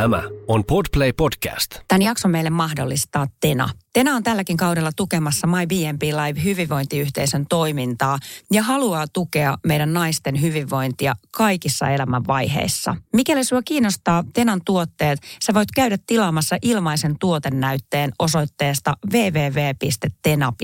Tämä on Podplay Podcast. Tämän jakson meille mahdollistaa Tena. Tena on tälläkin kaudella tukemassa My BNP Live hyvinvointiyhteisön toimintaa ja haluaa tukea meidän naisten hyvinvointia kaikissa elämän vaiheissa. Mikäli sinua kiinnostaa Tenan tuotteet, sä voit käydä tilaamassa ilmaisen tuotennäytteen osoitteesta www.tena.fi.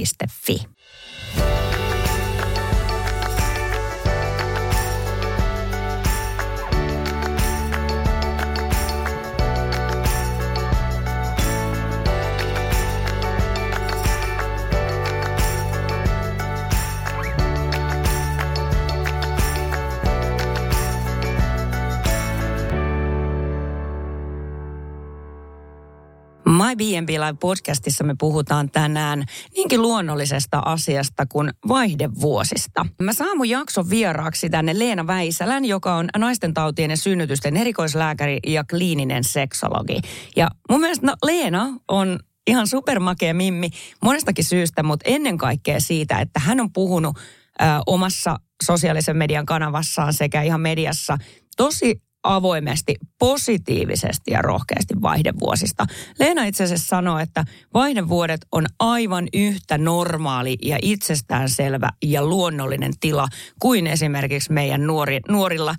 My B&B Live podcastissa me puhutaan tänään niinkin luonnollisesta asiasta kuin vaihdevuosista. Mä saan mun jakson vieraaksi tänne Leena Väisälän, joka on naisten tautien ja synnytysten erikoislääkäri ja kliininen seksologi. Ja mun mielestä no, Leena on ihan supermakea mimmi monestakin syystä, mutta ennen kaikkea siitä, että hän on puhunut ö, omassa sosiaalisen median kanavassaan sekä ihan mediassa tosi avoimesti, positiivisesti ja rohkeasti vaihdevuosista. Leena itse asiassa sanoi, että vaihdevuodet on aivan yhtä normaali ja itsestäänselvä ja luonnollinen tila kuin esimerkiksi meidän nuori, nuorilla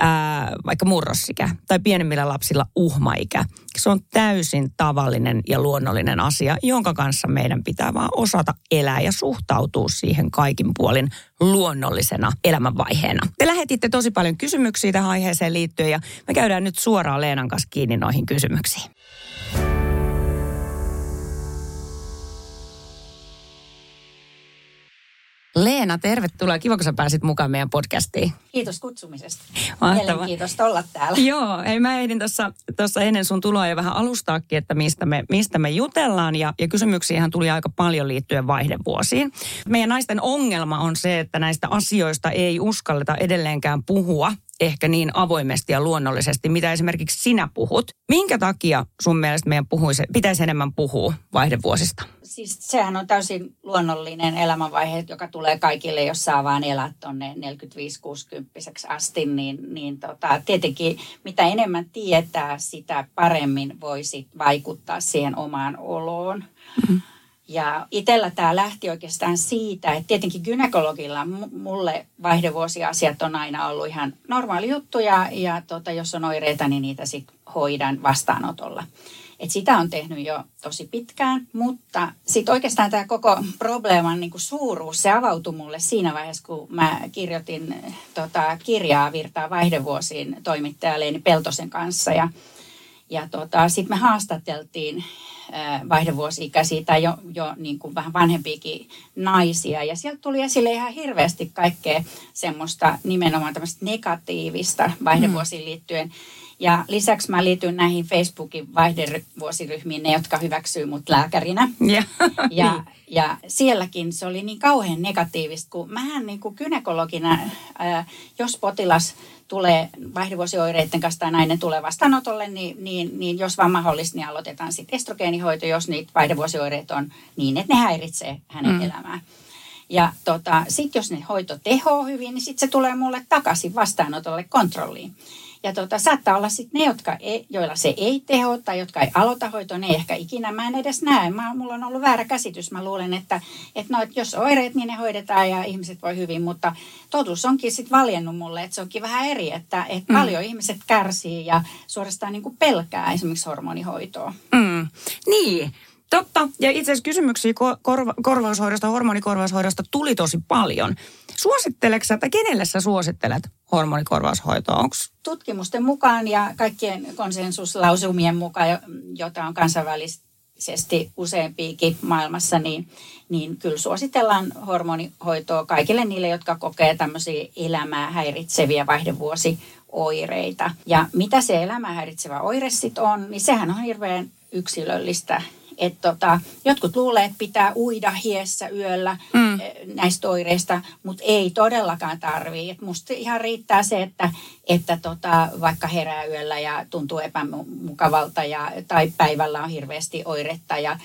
ää, vaikka murrosikä tai pienemmillä lapsilla uhmaikä. Se on täysin tavallinen ja luonnollinen asia, jonka kanssa meidän pitää vaan osata elää ja suhtautua siihen kaikin puolin luonnollisena elämänvaiheena. Te lähetitte tosi paljon kysymyksiä tähän aiheeseen liittyen ja me käydään nyt suoraan Leenan kanssa kiinni noihin kysymyksiin. Leena, tervetuloa. Kiva, kun sä pääsit mukaan meidän podcastiin. Kiitos kutsumisesta. Mahtavaa. Kiitos olla täällä. Joo, ei mä ehdin tuossa ennen sun tuloa jo vähän alustaakin, että mistä me, mistä me jutellaan. Ja, ja kysymyksiähän tuli aika paljon liittyen vaihdevuosiin. Meidän naisten ongelma on se, että näistä asioista ei uskalleta edelleenkään puhua ehkä niin avoimesti ja luonnollisesti, mitä esimerkiksi sinä puhut. Minkä takia sun mielestä meidän puhuisi, pitäisi enemmän puhua vaihdevuosista? Siis sehän on täysin luonnollinen elämänvaihe, joka tulee kaikille, jos saa vaan elää tuonne 45-60 asti, niin, niin tota, tietenkin mitä enemmän tietää, sitä paremmin voisi vaikuttaa siihen omaan oloon. Mm-hmm. Ja itsellä tämä lähti oikeastaan siitä, että tietenkin gynekologilla mulle vaihdevuosiasiat on aina ollut ihan normaali juttu ja, ja tota, jos on oireita, niin niitä sitten hoidan vastaanotolla. Et sitä on tehnyt jo tosi pitkään, mutta sitten oikeastaan tämä koko probleeman niinku suuruus, se avautui mulle siinä vaiheessa, kun mä kirjoitin tota, kirjaa Virtaa vaihdevuosiin toimittaja Leeni Peltosen kanssa ja ja tota, sitten me haastateltiin vaihdevuosi-ikäisiä tai jo, jo niin kuin vähän vanhempiakin naisia. Ja sieltä tuli esille ihan hirveästi kaikkea semmoista nimenomaan tämmöistä negatiivista vaihdevuosiin liittyen. Ja lisäksi mä liityn näihin Facebookin vaihdevuosiryhmiin, ne jotka hyväksyy mut lääkärinä. Ja, ja, ja sielläkin se oli niin kauhean negatiivista, kun mähän niin kuin gynekologina, ää, jos potilas tulee vaihdevuosioireiden kanssa tai nainen tulee vastaanotolle, niin, niin, niin jos vaan mahdollista, niin aloitetaan sitten estrogeenihoito, jos niitä vaihdevuosioireet on niin, että ne häiritsee hänen mm. elämää. Ja tota, sitten jos ne hoito tehoo hyvin, niin sitten se tulee mulle takaisin vastaanotolle kontrolliin. Ja tota, saattaa olla sitten ne, jotka ei, joilla se ei teho tai jotka ei aloita hoitoa, ne ei ehkä ikinä. Mä en edes näe. Mä, mulla on ollut väärä käsitys. Mä luulen, että, että, no, että jos oireet, niin ne hoidetaan ja ihmiset voi hyvin. Mutta totuus onkin sitten valjennut mulle, että se onkin vähän eri, että, että mm. paljon ihmiset kärsii ja suorastaan niin kuin pelkää esimerkiksi hormonihoitoa. Mm. Niin. Totta. Ja itse asiassa kysymyksiä korva- korvaushoidosta, hormonikorvaushoidosta tuli tosi paljon. Suositteleksä, että kenelle sä suosittelet hormonikorvaushoitoa? Onks? Tutkimusten mukaan ja kaikkien konsensuslausumien mukaan, jota on kansainvälisesti useampiikin maailmassa, niin, niin kyllä suositellaan hormonihoitoa kaikille niille, jotka kokee tämmöisiä elämää häiritseviä vaihdevuosioireita. Ja mitä se elämää häiritsevä oire sitten on, niin sehän on hirveän yksilöllistä Et tota, jotkut luulee, että pitää uida hiessä yöllä mm. näistä oireista, mutta ei todellakaan tarvii. Et musta ihan riittää se, että, että tota, vaikka herää yöllä ja tuntuu epämukavalta ja, tai päivällä on hirveästi oiretta ja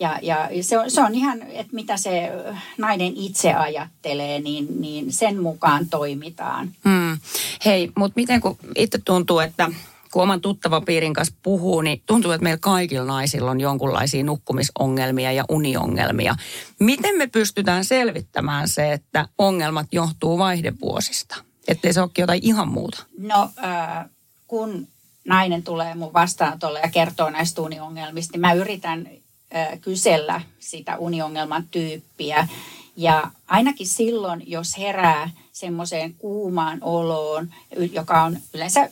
ja, ja se, on, se on ihan, että mitä se nainen itse ajattelee, niin, niin sen mukaan toimitaan. Hmm. Hei, mutta miten kun itse tuntuu, että kun oman piirin kanssa puhuu, niin tuntuu, että meillä kaikilla naisilla on jonkunlaisia nukkumisongelmia ja uniongelmia. Miten me pystytään selvittämään se, että ongelmat johtuu vaihdevuosista? Ettei se olekin jotain ihan muuta. No, äh, kun nainen tulee mun vastaanotolle ja kertoo näistä uniongelmista, niin mä yritän kysellä sitä uniongelman tyyppiä. Ja ainakin silloin, jos herää semmoiseen kuumaan oloon, joka on yleensä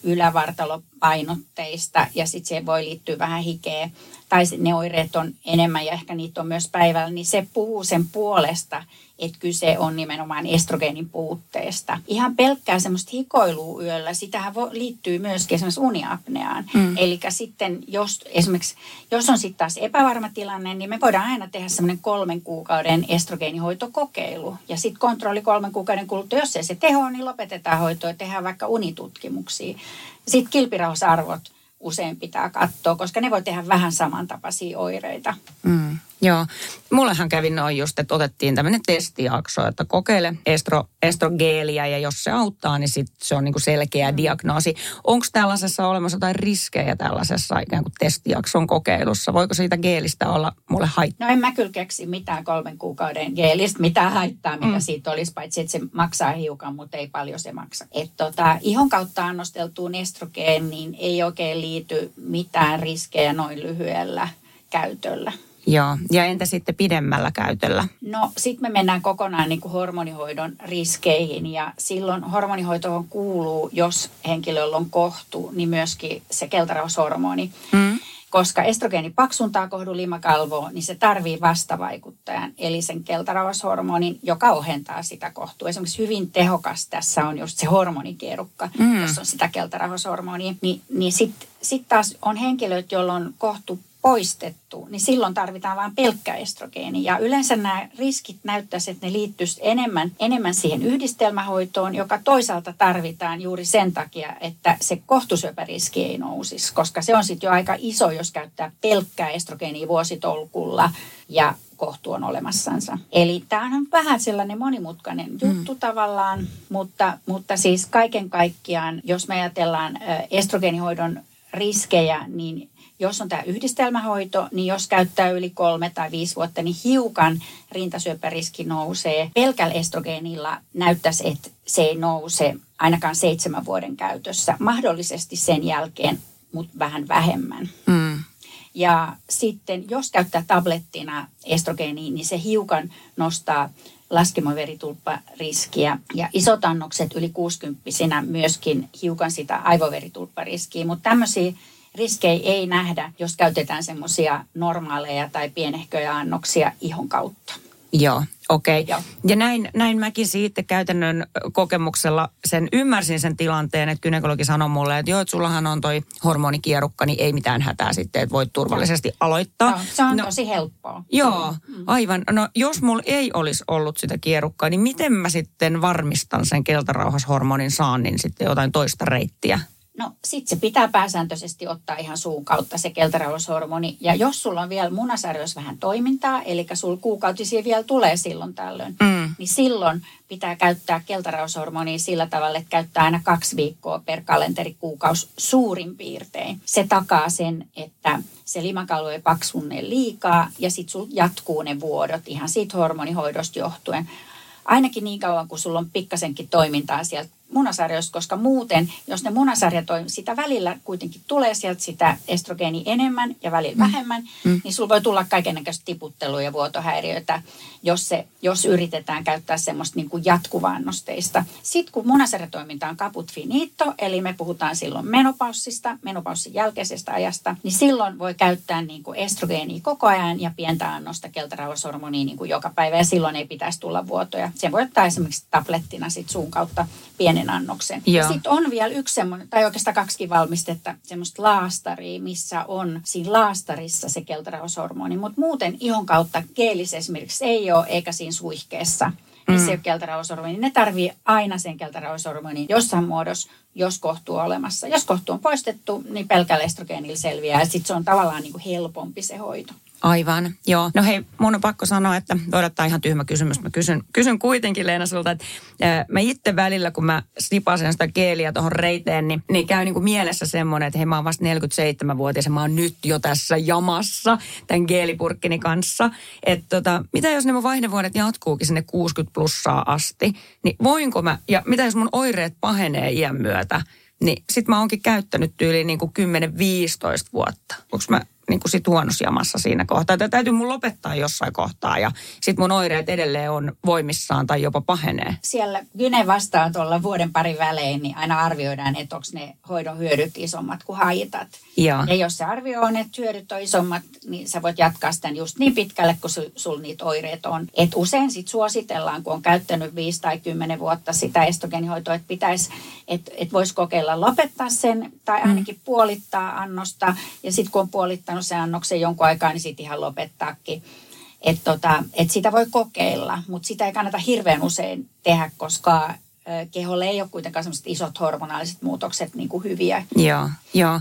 ylävartalopainotteista ja sitten se voi liittyä vähän hikeä, tai ne oireet on enemmän ja ehkä niitä on myös päivällä, niin se puhuu sen puolesta, että kyse on nimenomaan estrogeenin puutteesta. Ihan pelkkää semmoista hikoilua yöllä, sitähän voi, liittyy myöskin esimerkiksi uniapneaan. Mm. Eli sitten jos esimerkiksi, jos on sitten taas epävarma tilanne, niin me voidaan aina tehdä semmoinen kolmen kuukauden estrogeenihoitokokeilu. Ja sitten kontrolli kolmen kuukauden kuluttua, jos ei se teho, niin lopetetaan hoitoa ja tehdään vaikka unitutkimuksia. Sitten kilpirauhasarvot usein pitää katsoa, koska ne voi tehdä vähän samantapaisia oireita. Mm. Joo. Mullehan kävi noin just, että otettiin tämmöinen testijakso, että kokeile estro, estrogeelia ja jos se auttaa, niin sit se on niinku selkeä mm. diagnoosi. Onko tällaisessa olemassa jotain riskejä tällaisessa ikään kuin testijakson kokeilussa? Voiko siitä geelistä olla mulle haittaa? No en mä kyllä keksi mitään kolmen kuukauden geelistä, mitä haittaa, mitä mm. siitä olisi, paitsi että se maksaa hiukan, mutta ei paljon se maksa. Et tota, ihon kautta annosteltuun estrogeeniin ei oikein liity mitään riskejä noin lyhyellä käytöllä. Joo, ja entä sitten pidemmällä käytöllä? No sitten me mennään kokonaan niin kuin hormonihoidon riskeihin ja silloin hormonihoitoon kuuluu, jos henkilöllä on kohtu, niin myöskin se keltaraushormoni. Mm. Koska estrogeeni paksuntaa kohdulimakalvoa, niin se tarvii vastavaikuttajan, eli sen keltarauhashormonin, joka ohentaa sitä kohtua. Esimerkiksi hyvin tehokas tässä on just se hormonikierukka, mm. jos on sitä keltarauhashormonia. Niin, niin sitten sit taas on henkilöt, joilla on kohtu poistettu, niin silloin tarvitaan vain pelkkä estrogeeni. Ja yleensä nämä riskit näyttäisivät, että ne liittyisivät enemmän, enemmän siihen yhdistelmähoitoon, joka toisaalta tarvitaan juuri sen takia, että se kohtusyöpäriski ei nousisi, koska se on sitten jo aika iso, jos käyttää pelkkää estrogeenia vuositolkulla ja kohtu on olemassansa. Eli tämä on vähän sellainen monimutkainen juttu mm. tavallaan, mutta, mutta siis kaiken kaikkiaan, jos me ajatellaan estrogeenihoidon riskejä, niin jos on tämä yhdistelmähoito, niin jos käyttää yli kolme tai viisi vuotta, niin hiukan rintasyöpäriski nousee. Pelkällä estrogeenilla näyttäisi, että se ei nouse ainakaan seitsemän vuoden käytössä. Mahdollisesti sen jälkeen, mutta vähän vähemmän. Mm. Ja sitten jos käyttää tablettina estrogeenia, niin se hiukan nostaa laskemoveritulppariskiä ja isot annokset yli 60 myöskin hiukan sitä aivoveritulppariskiä, mutta tämmöisiä riskejä ei nähdä, jos käytetään semmoisia normaaleja tai pienehköjä annoksia ihon kautta. Joo, okei. Okay. Ja näin, näin mäkin siitä käytännön kokemuksella sen ymmärsin sen tilanteen, että kynekologi sanoi mulle, että joo, että sullahan on toi hormonikierukka, niin ei mitään hätää sitten, että voit turvallisesti aloittaa. Joo, se on no, tosi helppoa. Joo, mm. aivan. No jos mulla ei olisi ollut sitä kierukkaa, niin miten mä sitten varmistan sen keltarauhashormonin saannin sitten jotain toista reittiä? No sit se pitää pääsääntöisesti ottaa ihan suun kautta se keltarauhashormoni. Ja jos sulla on vielä munasarjoissa vähän toimintaa, eli sulla kuukautisia vielä tulee silloin tällöin, mm. niin silloin pitää käyttää keltarauhashormonia sillä tavalla, että käyttää aina kaksi viikkoa per kalenterikuukaus suurin piirtein. Se takaa sen, että se limakalvo ei paksunne liikaa ja sitten sulla jatkuu ne vuodot ihan siitä hormonihoidosta johtuen. Ainakin niin kauan, kun sulla on pikkasenkin toimintaa sieltä munasarjoista, koska muuten, jos ne munasarjat on, sitä välillä kuitenkin tulee sieltä sitä estrogeeni enemmän ja välillä mm. vähemmän, mm. niin sulla voi tulla kaikenlaista tiputtelua ja vuotohäiriöitä, jos, se, jos yritetään käyttää semmoista niin kuin jatkuvaannosteista. Sitten kun munasarjatoiminta on caput finito, eli me puhutaan silloin menopaussista, menopaussin jälkeisestä ajasta, niin silloin voi käyttää niin kuin estrogeenia koko ajan ja pientä annosta keltarauhashormonia niin kuin joka päivä, ja silloin ei pitäisi tulla vuotoja. Sen voi ottaa esimerkiksi tablettina sit suun kautta pienen annoksen. Joo. Sitten on vielä yksi semmoinen, tai oikeastaan kaksikin valmistetta, semmoista laastaria, missä on siinä laastarissa se keltarauhashormoni. Mutta muuten ihon kautta geelissä esimerkiksi ei ole, eikä siinä suihkeessa mm. ei ole keltarauhashormoni, niin ne tarvii aina sen keltarauhashormonin jossain muodossa, jos kohtu on olemassa. Jos kohtu on poistettu, niin pelkällä estrogeenilla selviää. Sitten se on tavallaan niin kuin helpompi se hoito. Aivan, joo. No hei, mun on pakko sanoa, että odottaa ihan tyhmä kysymys. Mä kysyn, kysyn kuitenkin Leena sulta, että ää, mä itse välillä, kun mä snipasen sitä keeliä tuohon reiteen, niin, niin käy niin kuin mielessä semmoinen, että hei mä oon vasta 47-vuotias ja mä oon nyt jo tässä jamassa tämän geelipurkkini kanssa. Että tota, mitä jos ne mun vaihdevuodet jatkuukin sinne 60 plussaa asti, niin voinko mä, ja mitä jos mun oireet pahenee iän myötä, niin sit mä oonkin käyttänyt tyyliin niin kuin 10-15 vuotta. Onko mä niin kuin sit huonossa jamassa siinä kohtaa. Tätä täytyy mun lopettaa jossain kohtaa ja sit mun oireet edelleen on voimissaan tai jopa pahenee. Siellä Gyne vastaan tuolla vuoden parin välein, niin aina arvioidaan, että onko ne hoidon hyödyt isommat kuin haitat. Joo. Ja jos se arvio on, että hyödyt on isommat, niin sä voit jatkaa sitä just niin pitkälle, kun sul, sul niitä oireet on. Et usein sit suositellaan, kun on käyttänyt 5 tai 10 vuotta sitä estogenihoitoa, että pitäisi, että et voisi kokeilla lopettaa sen tai ainakin puolittaa annosta. Ja sitten kun on puolittanut sen annoksen jonkun aikaa, niin sitten ihan lopettaakin. Että tota, et sitä voi kokeilla, mutta sitä ei kannata hirveän usein tehdä, koska keholle ei ole kuitenkaan isot hormonaaliset muutokset niin kuin hyviä. Joo, joo.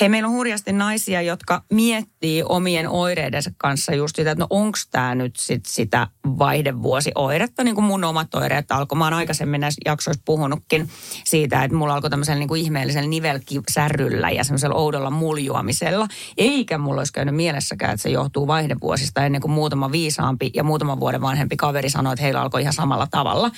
Hei, meillä on hurjasti naisia, jotka miettii omien oireidensa kanssa just sitä, että no onko tämä nyt sit sitä vaihdevuosioiretta, niin kuin mun omat oireet alkoi. Mä oon aikaisemmin näissä jaksoissa puhunutkin siitä, että mulla alkoi tämmöisellä niin kuin ihmeellisellä nivelkisärryllä ja semmoisella oudolla muljuamisella. Eikä mulla olisi käynyt mielessäkään, että se johtuu vaihdevuosista ennen kuin muutama viisaampi ja muutaman vuoden vanhempi kaveri sanoi, että heillä alkoi ihan samalla tavalla.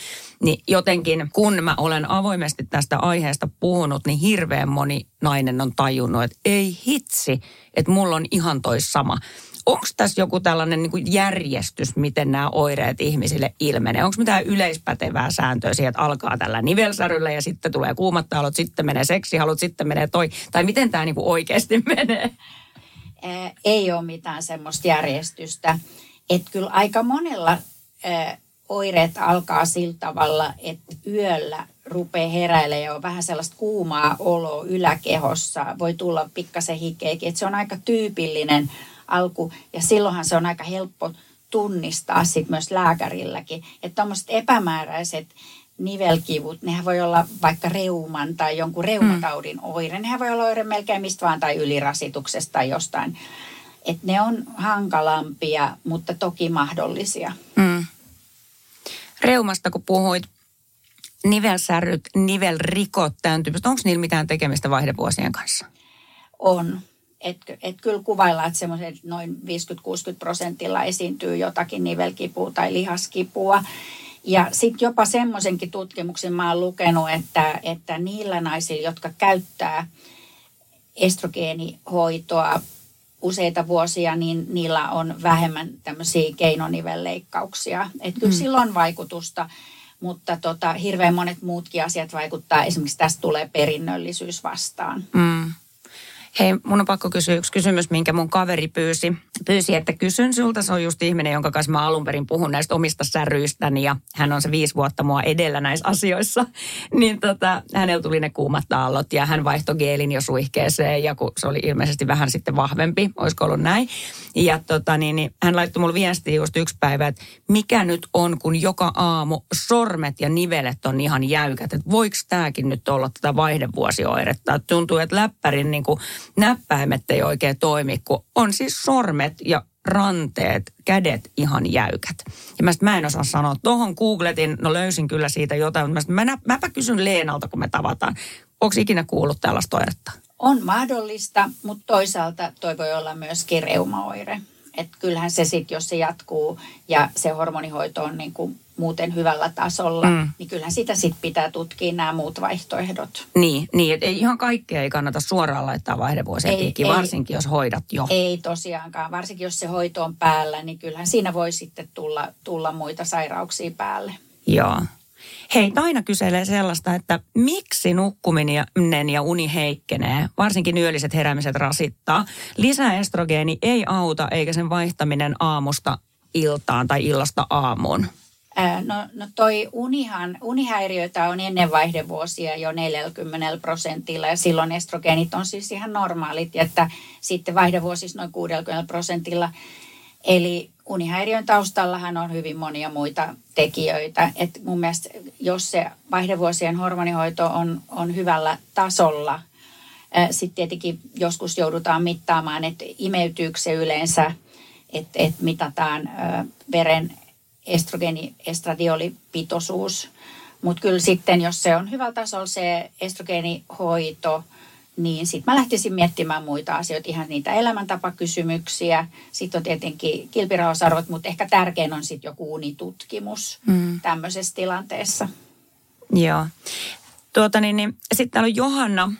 Niin jotenkin, kun mä olen avoimesti tästä aiheesta puhunut, niin hirveän moni nainen on tajunnut, että ei hitsi, että mulla on ihan toi sama. Onko tässä joku tällainen niin järjestys, miten nämä oireet ihmisille ilmenee? Onko mitään yleispätevää sääntöä siihen, että alkaa tällä nivelsäryllä ja sitten tulee kuumat talot, sitten menee seksihalut, sitten menee toi? Tai miten tämä niin oikeasti menee? Ei ole mitään semmoista järjestystä. Että kyllä aika monella oireet alkaa sillä tavalla, että yöllä rupeaa heräilemään ja on vähän sellaista kuumaa oloa yläkehossa. Voi tulla pikkasen hikeikin. Että se on aika tyypillinen alku ja silloinhan se on aika helppo tunnistaa sit myös lääkärilläkin. Että tuommoiset epämääräiset nivelkivut, nehän voi olla vaikka reuman tai jonkun reumataudin oire. Nehän voi olla oire melkein mistä vaan tai ylirasituksesta tai jostain. Että ne on hankalampia, mutta toki mahdollisia. Mm. Reumasta kun puhuit, nivelsärryt, nivelrikot, tämän tyyppistä. Onko niillä mitään tekemistä vaihdevuosien kanssa? On. Et, et kyllä kuvaillaan, että semmoiset noin 50-60 prosentilla esiintyy jotakin nivelkipua tai lihaskipua. Ja sitten jopa semmoisenkin tutkimuksen mä oon lukenut, että, että niillä naisilla, jotka käyttää estrogeenihoitoa useita vuosia, niin niillä on vähemmän tämmöisiä keinonivelleikkauksia. Että kyllä mm. sillä on vaikutusta, mutta tota, hirveän monet muutkin asiat vaikuttaa. Esimerkiksi tästä tulee perinnöllisyys vastaan. Mm. Hei, mun on pakko kysyä yksi kysymys, minkä mun kaveri pyysi. Pyysi, että kysyn sulta. Se on just ihminen, jonka kanssa mä alun perin puhun näistä omista särryistäni ja hän on se viisi vuotta mua edellä näissä asioissa. Niin tota, hänellä tuli ne kuumat aallot ja hän vaihtoi geelin jo suihkeeseen ja kun se oli ilmeisesti vähän sitten vahvempi, olisiko ollut näin. Ja tota, niin, niin, hän laittoi mulle viestiä just yksi päivä, että mikä nyt on, kun joka aamu sormet ja nivelet on ihan jäykät. Että voiko tämäkin nyt olla tätä vaihdevuosioiretta? Tuntuu, että läppärin niin kuin näppäimet ei oikein toimi, kun on siis sormet ja ranteet, kädet ihan jäykät. Ja mä, sit, mä en osaa sanoa. Tuohon googletin, no löysin kyllä siitä jotain, mutta mä, mä, mäpä kysyn Leenalta, kun me tavataan. Onko ikinä kuullut tällaista oiretta? On mahdollista, mutta toisaalta toi voi olla myöskin reumaoire. Että kyllähän se sitten, jos se jatkuu ja se hormonihoito on niin kuin muuten hyvällä tasolla, mm. niin kyllähän sitä sitten pitää tutkia nämä muut vaihtoehdot. Niin, niin että ihan kaikkea ei kannata suoraan laittaa vaihdevuosien piikkiin, varsinkin jos hoidat jo. Ei tosiaankaan, varsinkin jos se hoito on päällä, niin kyllähän siinä voi sitten tulla, tulla muita sairauksia päälle. Joo. Hei, Taina kyselee sellaista, että miksi nukkuminen ja uni heikkenee, varsinkin yölliset heräämiset rasittaa. Lisäestrogeeni ei auta eikä sen vaihtaminen aamusta iltaan tai illasta aamuun. No, no toi unihan, unihäiriöitä on ennen vaihdevuosia jo 40 prosentilla ja silloin estrogeenit on siis ihan normaalit, että sitten vaihdevuosissa noin 60 prosentilla. Eli unihäiriön taustallahan on hyvin monia muita tekijöitä. Et mun mielestä jos se vaihdevuosien hormonihoito on, on hyvällä tasolla, sitten tietenkin joskus joudutaan mittaamaan, että imeytyykö se yleensä, että et mitataan veren estrogeeni, estradiolipitoisuus. Mutta kyllä sitten, jos se on hyvällä tasolla se estrogeenihoito, niin sitten mä lähtisin miettimään muita asioita, ihan niitä elämäntapakysymyksiä. Sitten on tietenkin kilpirauhasarvot, mutta ehkä tärkein on sitten joku unitutkimus mm. tämmöisessä tilanteessa. Joo. Tuota niin, niin sitten täällä on Johanna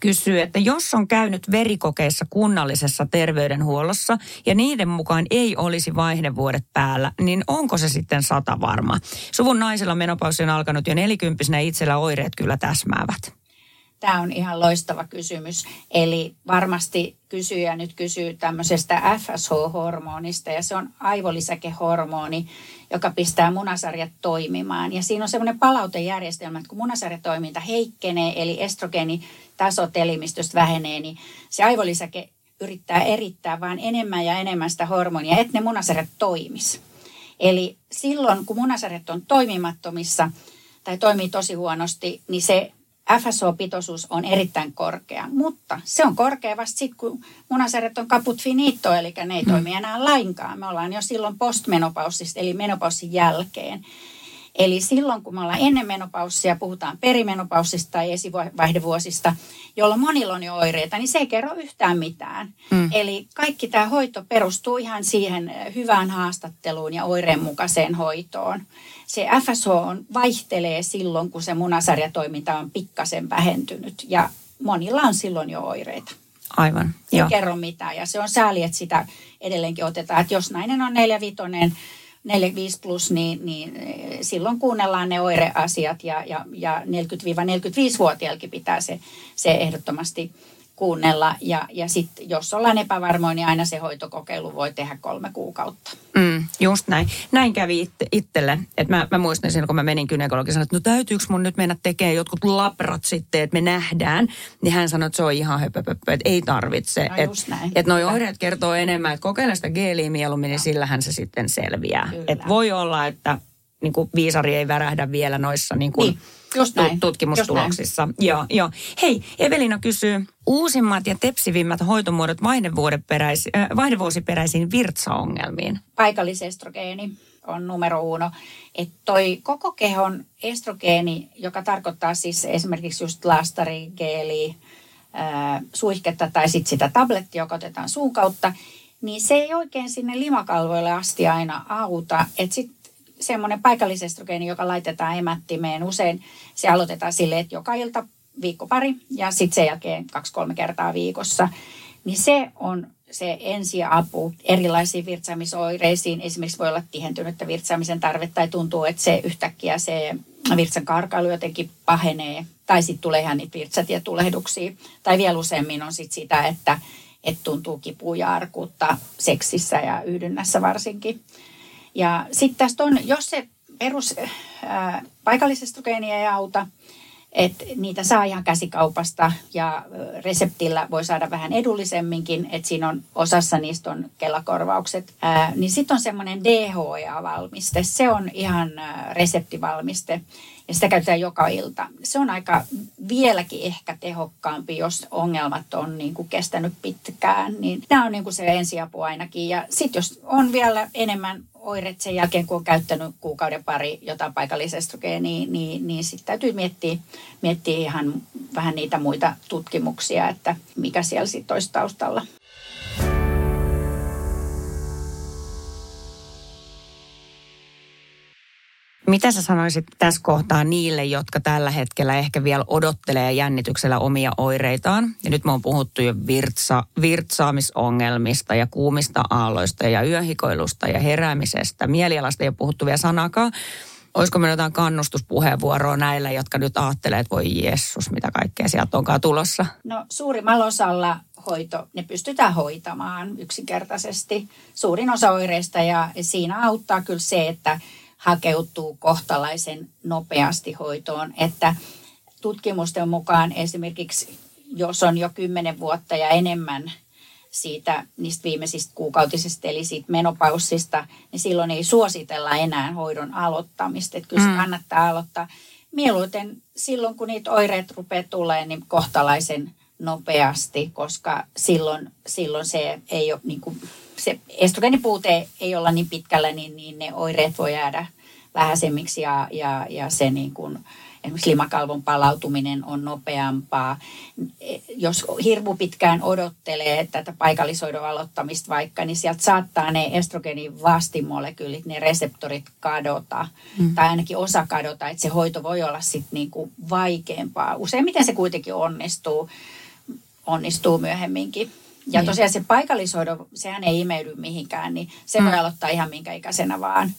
kysyy, että jos on käynyt verikokeissa kunnallisessa terveydenhuollossa ja niiden mukaan ei olisi vaihdevuodet päällä, niin onko se sitten sata varma? Suvun naisella menopausi on alkanut jo nelikymppisenä itsellä oireet kyllä täsmäävät. Tämä on ihan loistava kysymys. Eli varmasti kysyjä nyt kysyy tämmöisestä FSH-hormonista ja se on aivolisäkehormoni, joka pistää munasarjat toimimaan. Ja siinä on semmoinen palautejärjestelmä, että kun munasarjatoiminta heikkenee, eli estrogenitasot elimistöstä vähenee, niin se aivolisäke yrittää erittää vain enemmän ja enemmän sitä hormonia, että ne munasarjat toimis. Eli silloin, kun munasarjat on toimimattomissa tai toimii tosi huonosti, niin se FSO-pitoisuus on erittäin korkea, mutta se on korkea vasta sitten, kun munasarjat on kaput finito, eli ne ei mm. toimi enää lainkaan. Me ollaan jo silloin postmenopausista, eli menopausin jälkeen. Eli silloin, kun me ollaan ennen menopaussia, puhutaan perimenopausista tai esivaihdevuosista, jolloin monilla on jo oireita, niin se ei kerro yhtään mitään. Mm. Eli kaikki tämä hoito perustuu ihan siihen hyvään haastatteluun ja oireenmukaiseen hoitoon se FSH on, vaihtelee silloin, kun se munasarjatoiminta on pikkasen vähentynyt ja monilla on silloin jo oireita. Aivan, Ei joo. kerro mitään ja se on sääli, että sitä edelleenkin otetaan. Että jos nainen on 4-5 4-5 plus, niin, niin eh, silloin kuunnellaan ne oireasiat ja, ja, ja 40-45-vuotiaalkin pitää se, se ehdottomasti kuunnella. Ja, ja sitten jos ollaan epävarmoja, niin aina se hoitokokeilu voi tehdä kolme kuukautta. Mm, just näin. Näin kävi itse, itselle. Et mä, mä muistan siinä, kun mä menin gynekologin, että no täytyykö mun nyt mennä tekemään jotkut labrat sitten, että me nähdään. Niin hän sanoi, että se on ihan höpöpöpö, että ei tarvitse. No että et noi oireet kertoo enemmän, että kokeile sitä geeliä mieluummin, niin sillähän se sitten selviää. Et voi olla, että niin kuin viisari ei värähdä vielä noissa niin kuin, niin Just näin. tutkimustuloksissa. Just näin. Joo, joo. Hei, Evelina kysyy, uusimmat ja tepsivimmät hoitomuodot äh, vaihdevuosiperäisiin virtsaongelmiin? Paikallisestrogeeni on numero uno. Että toi koko kehon estrogeeni, joka tarkoittaa siis esimerkiksi just lastari, geeli, äh, suihketta tai sitten sitä tablettia, joka otetaan suun kautta, niin se ei oikein sinne limakalvoille asti aina auta. Että sitten semmoinen paikallisestrogeeni, joka laitetaan emättimeen. Usein se aloitetaan sille, että joka ilta viikko pari ja sitten sen jälkeen kaksi-kolme kertaa viikossa. Niin se on se ensiapu erilaisiin virtsaamisoireisiin. Esimerkiksi voi olla tihentynyttä virtsaamisen tarvetta tai tuntuu, että se yhtäkkiä se virtsan karkailu jotenkin pahenee. Tai sitten tulee ihan niitä virtsatietulehduksia. Tai vielä useammin on sitten sitä, että, että tuntuu kipua ja arkuutta seksissä ja yhdynnässä varsinkin. Ja sitten tästä on, jos se perus ää, paikallisestrogeenia ei auta, että niitä saa ihan käsikaupasta ja reseptillä voi saada vähän edullisemminkin, että siinä on osassa niistä on kelakorvaukset. Ää, niin sitten on semmoinen DHEA-valmiste, se on ihan reseptivalmiste ja sitä käytetään joka ilta. Se on aika vieläkin ehkä tehokkaampi, jos ongelmat on niin kuin kestänyt pitkään. Niin tämä on niin kuin se ensiapu ainakin. Ja sitten jos on vielä enemmän oireet sen jälkeen, kun on käyttänyt kuukauden pari jotain paikallisestrogeenia, niin, niin, niin sitten täytyy miettiä, miettiä ihan vähän niitä muita tutkimuksia, että mikä siellä sitten olisi taustalla. Mitä sä sanoisit tässä kohtaa niille, jotka tällä hetkellä ehkä vielä odottelee jännityksellä omia oireitaan? Ja nyt me on puhuttu jo virtsa, virtsaamisongelmista ja kuumista aalloista ja yöhikoilusta ja heräämisestä. Mielialasta ei ole puhuttu vielä sanakaan. Olisiko meillä jotain kannustuspuheenvuoroa näillä, jotka nyt ajattelee, että voi Jessus, mitä kaikkea sieltä onkaan tulossa? No suurimmalla osalla hoito, ne pystytään hoitamaan yksinkertaisesti. Suurin osa oireista ja siinä auttaa kyllä se, että hakeutuu kohtalaisen nopeasti hoitoon. Että tutkimusten mukaan esimerkiksi, jos on jo kymmenen vuotta ja enemmän siitä niistä viimeisistä kuukautisista, eli siitä menopaussista, niin silloin ei suositella enää hoidon aloittamista. Että kyllä se mm. kannattaa aloittaa mieluiten silloin, kun niitä oireet rupeaa tulemaan, niin kohtalaisen nopeasti, koska silloin, silloin se ei ole niin kuin, se estrogeenipuute ei olla niin pitkällä, niin, niin ne oireet voi jäädä vähäisemmiksi ja, ja, ja se niin kuin, esimerkiksi limakalvon palautuminen on nopeampaa. Jos hirmu pitkään odottelee tätä paikallisoidon aloittamista vaikka, niin sieltä saattaa ne estrogenin vastimolekyylit, ne reseptorit kadota, mm. tai ainakin osa kadota, että se hoito voi olla sitten niinku vaikeampaa. Useimmiten se kuitenkin onnistuu, onnistuu myöhemminkin. Ja niin. tosiaan se paikallishoito, sehän ei imeydy mihinkään, niin se mm. voi aloittaa ihan minkä ikäisenä vaan.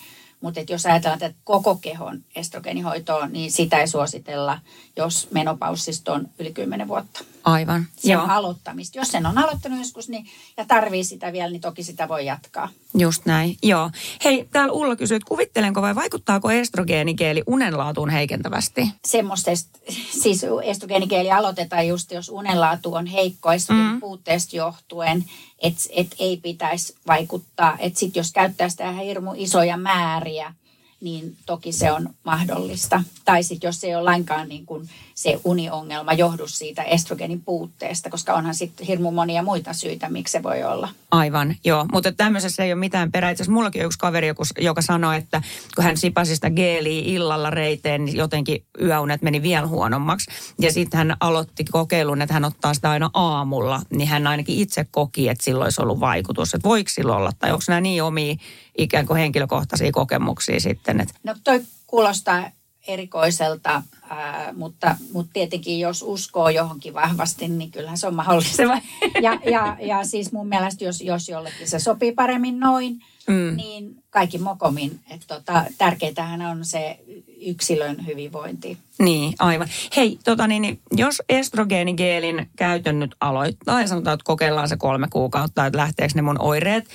Mutta jos ajatellaan tätä koko kehon estrogeenihoitoa, niin sitä ei suositella, jos menopaussista on yli 10 vuotta. Aivan. Sen Joo. aloittamista. Jos sen on aloittanut joskus niin, ja tarvii sitä vielä, niin toki sitä voi jatkaa. Just näin, joo. Hei, täällä Ulla kysyy, että kuvittelenko vai vaikuttaako estrogeenikeeli unenlaatuun heikentävästi? Semmoista, siis estrogeenikeeli aloitetaan just, jos unenlaatu on heikko estrogeenin mm. puutteesta johtuen, että et ei pitäisi vaikuttaa. Että sitten jos käyttää sitä hirmu isoja määriä, niin toki se on mahdollista. Tai sitten jos ei ole lainkaan niin kuin se uniongelma johdu siitä estrogenin puutteesta, koska onhan sitten hirmu monia muita syitä, miksi se voi olla. Aivan, joo. Mutta tämmöisessä ei ole mitään perää. Itse mullakin on yksi kaveri, joka sanoi, että kun hän sipasi sitä geeliä illalla reiteen, niin jotenkin yöunet meni vielä huonommaksi. Ja sitten hän aloitti kokeilun, että hän ottaa sitä aina aamulla. Niin hän ainakin itse koki, että silloin olisi ollut vaikutus. Että voiko silloin olla, tai onko nämä niin omia ikään kuin henkilökohtaisia kokemuksia sitten? Että... No toi kuulostaa erikoiselta, ää, mutta, mutta tietenkin jos uskoo johonkin vahvasti, niin kyllähän se on mahdollista. Ja, ja, ja siis mun mielestä, jos, jos jollekin se sopii paremmin noin, mm. niin kaikki mokomin. Että tota, tärkeintähän on se yksilön hyvinvointi. Niin, aivan. Hei, tota niin, niin jos estrogeenigeelin käytön nyt aloittaa ja sanotaan, että kokeillaan se kolme kuukautta, että lähteekö ne mun oireet,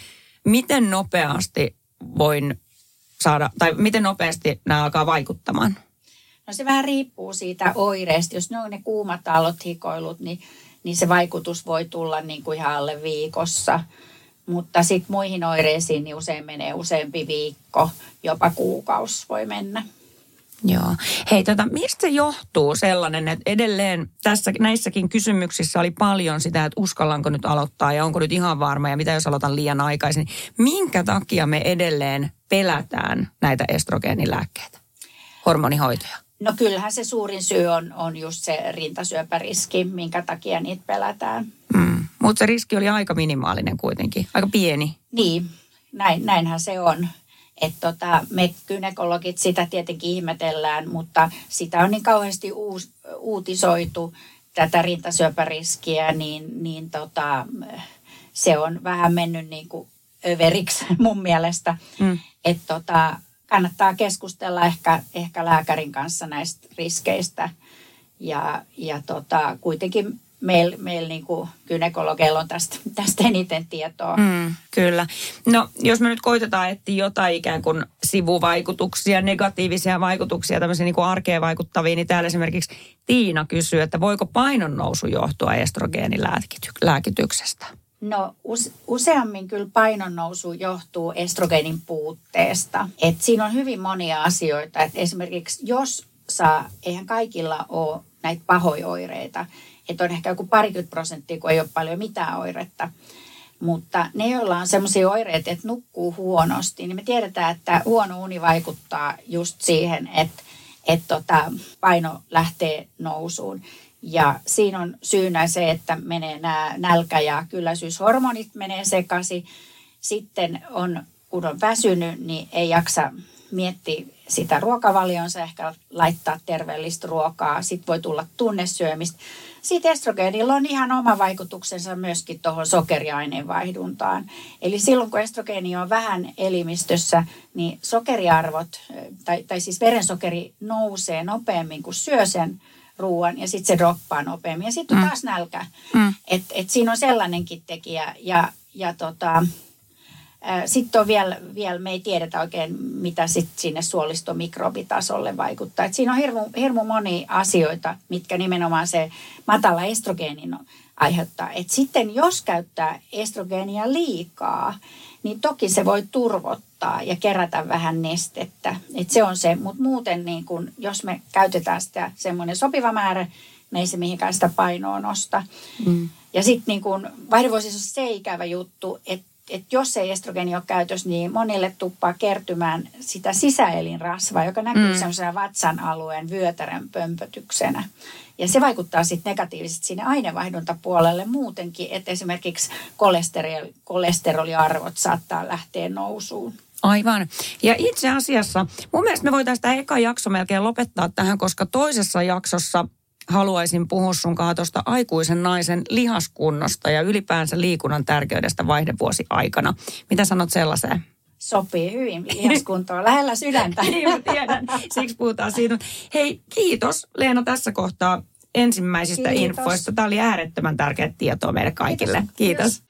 miten nopeasti voin saada, tai miten nopeasti nämä alkaa vaikuttamaan? No se vähän riippuu siitä oireesta. Jos ne on ne kuumat aallot, hikoilut, niin, niin se vaikutus voi tulla niin kuin ihan alle viikossa. Mutta sitten muihin oireisiin niin usein menee useampi viikko, jopa kuukausi voi mennä. Joo. Hei, tota, mistä se johtuu sellainen, että edelleen tässä näissäkin kysymyksissä oli paljon sitä, että uskallanko nyt aloittaa ja onko nyt ihan varma ja mitä jos aloitan liian aikaisin. Minkä takia me edelleen pelätään näitä estrogeenilääkkeitä, hormonihoitoja? No kyllähän se suurin syy on, on just se rintasyöpäriski, minkä takia niitä pelätään. Mm. Mutta se riski oli aika minimaalinen kuitenkin, aika pieni. Niin, näin, näinhän se on. Että tota, me gynekologit sitä tietenkin ihmetellään, mutta sitä on niin kauheasti uus, uutisoitu, tätä rintasyöpäriskiä, niin, niin tota, se on vähän mennyt niin kuin överiksi mun mielestä. Mm. Että tota, kannattaa keskustella ehkä, ehkä lääkärin kanssa näistä riskeistä. Ja, ja tota, kuitenkin meillä meil niinku gynekologeilla on tästä, tästä eniten tietoa. Mm, kyllä. No jos me nyt koitetaan etsiä jotain ikään kuin sivuvaikutuksia, negatiivisia vaikutuksia, tämmöisiä niin kuin arkeen vaikuttavia, niin täällä esimerkiksi Tiina kysyy, että voiko painon nousu johtua estrogeenilääkityksestä? No useammin kyllä painon nousu johtuu estrogeenin puutteesta. Et siinä on hyvin monia asioita. Et esimerkiksi jos saa, eihän kaikilla ole näitä pahoja oireita, että on ehkä joku parikymmentä prosenttia, kun ei ole paljon mitään oiretta. Mutta ne, joilla on sellaisia oireita, että nukkuu huonosti, niin me tiedetään, että huono uni vaikuttaa just siihen, että, että tota, paino lähtee nousuun. Ja siinä on syynä se, että menee nämä nälkä- ja kylläisyyshormonit menee sekaisin. Sitten on, kun on väsynyt, niin ei jaksa miettiä sitä ruokavalionsa, ehkä laittaa terveellistä ruokaa. Sitten voi tulla tunnesyömistä. Sitten estrogeenilla on ihan oma vaikutuksensa myöskin tuohon sokeriaineenvaihduntaan. Eli silloin kun estrogeeni on vähän elimistössä, niin sokeriarvot, tai, tai siis verensokeri nousee nopeammin kuin syö sen ruoan ja sitten se droppaa nopeammin. Ja sitten on mm. taas nälkä. Mm. Et, et siinä on sellainenkin tekijä. Ja, ja tota, sitten on vielä, vielä, me ei tiedetä oikein, mitä sit sinne suolistomikrobitasolle vaikuttaa. Et siinä on hirmu, hirmu moni asioita, mitkä nimenomaan se matala estrogeenin aiheuttaa. Et sitten jos käyttää estrogeenia liikaa, niin toki se voi turvottaa ja kerätä vähän nestettä. Et se on se, mutta muuten niin kun, jos me käytetään sitä semmoinen sopiva määrä, me ei se mihinkään sitä painoa nosta. Mm. Ja sitten niin kun, vaihdevuosissa se ikävä juttu, että että jos ei estrogeeni ole käytössä, niin monille tuppaa kertymään sitä sisäelinrasvaa, joka näkyy mm. semmoisena vatsan alueen vyötärän pömpötyksenä. Ja se vaikuttaa sitten negatiivisesti sinne aineenvaihduntapuolelle muutenkin, että esimerkiksi kolesteroli, kolesteroliarvot saattaa lähteä nousuun. Aivan. Ja itse asiassa mun mielestä me voitaisiin tämä eka jakso melkein lopettaa tähän, koska toisessa jaksossa haluaisin puhua sun tuosta aikuisen naisen lihaskunnosta ja ylipäänsä liikunnan tärkeydestä vaihdevuosi aikana. Mitä sanot sellaiseen? Sopii hyvin lihaskuntoon, lähellä sydäntä. niin, mä tiedän. Siksi puhutaan siitä. Hei, kiitos Leena tässä kohtaa ensimmäisistä kiitos. infoista. Tämä oli äärettömän tärkeää tietoa meille kaikille. Kiitos. kiitos.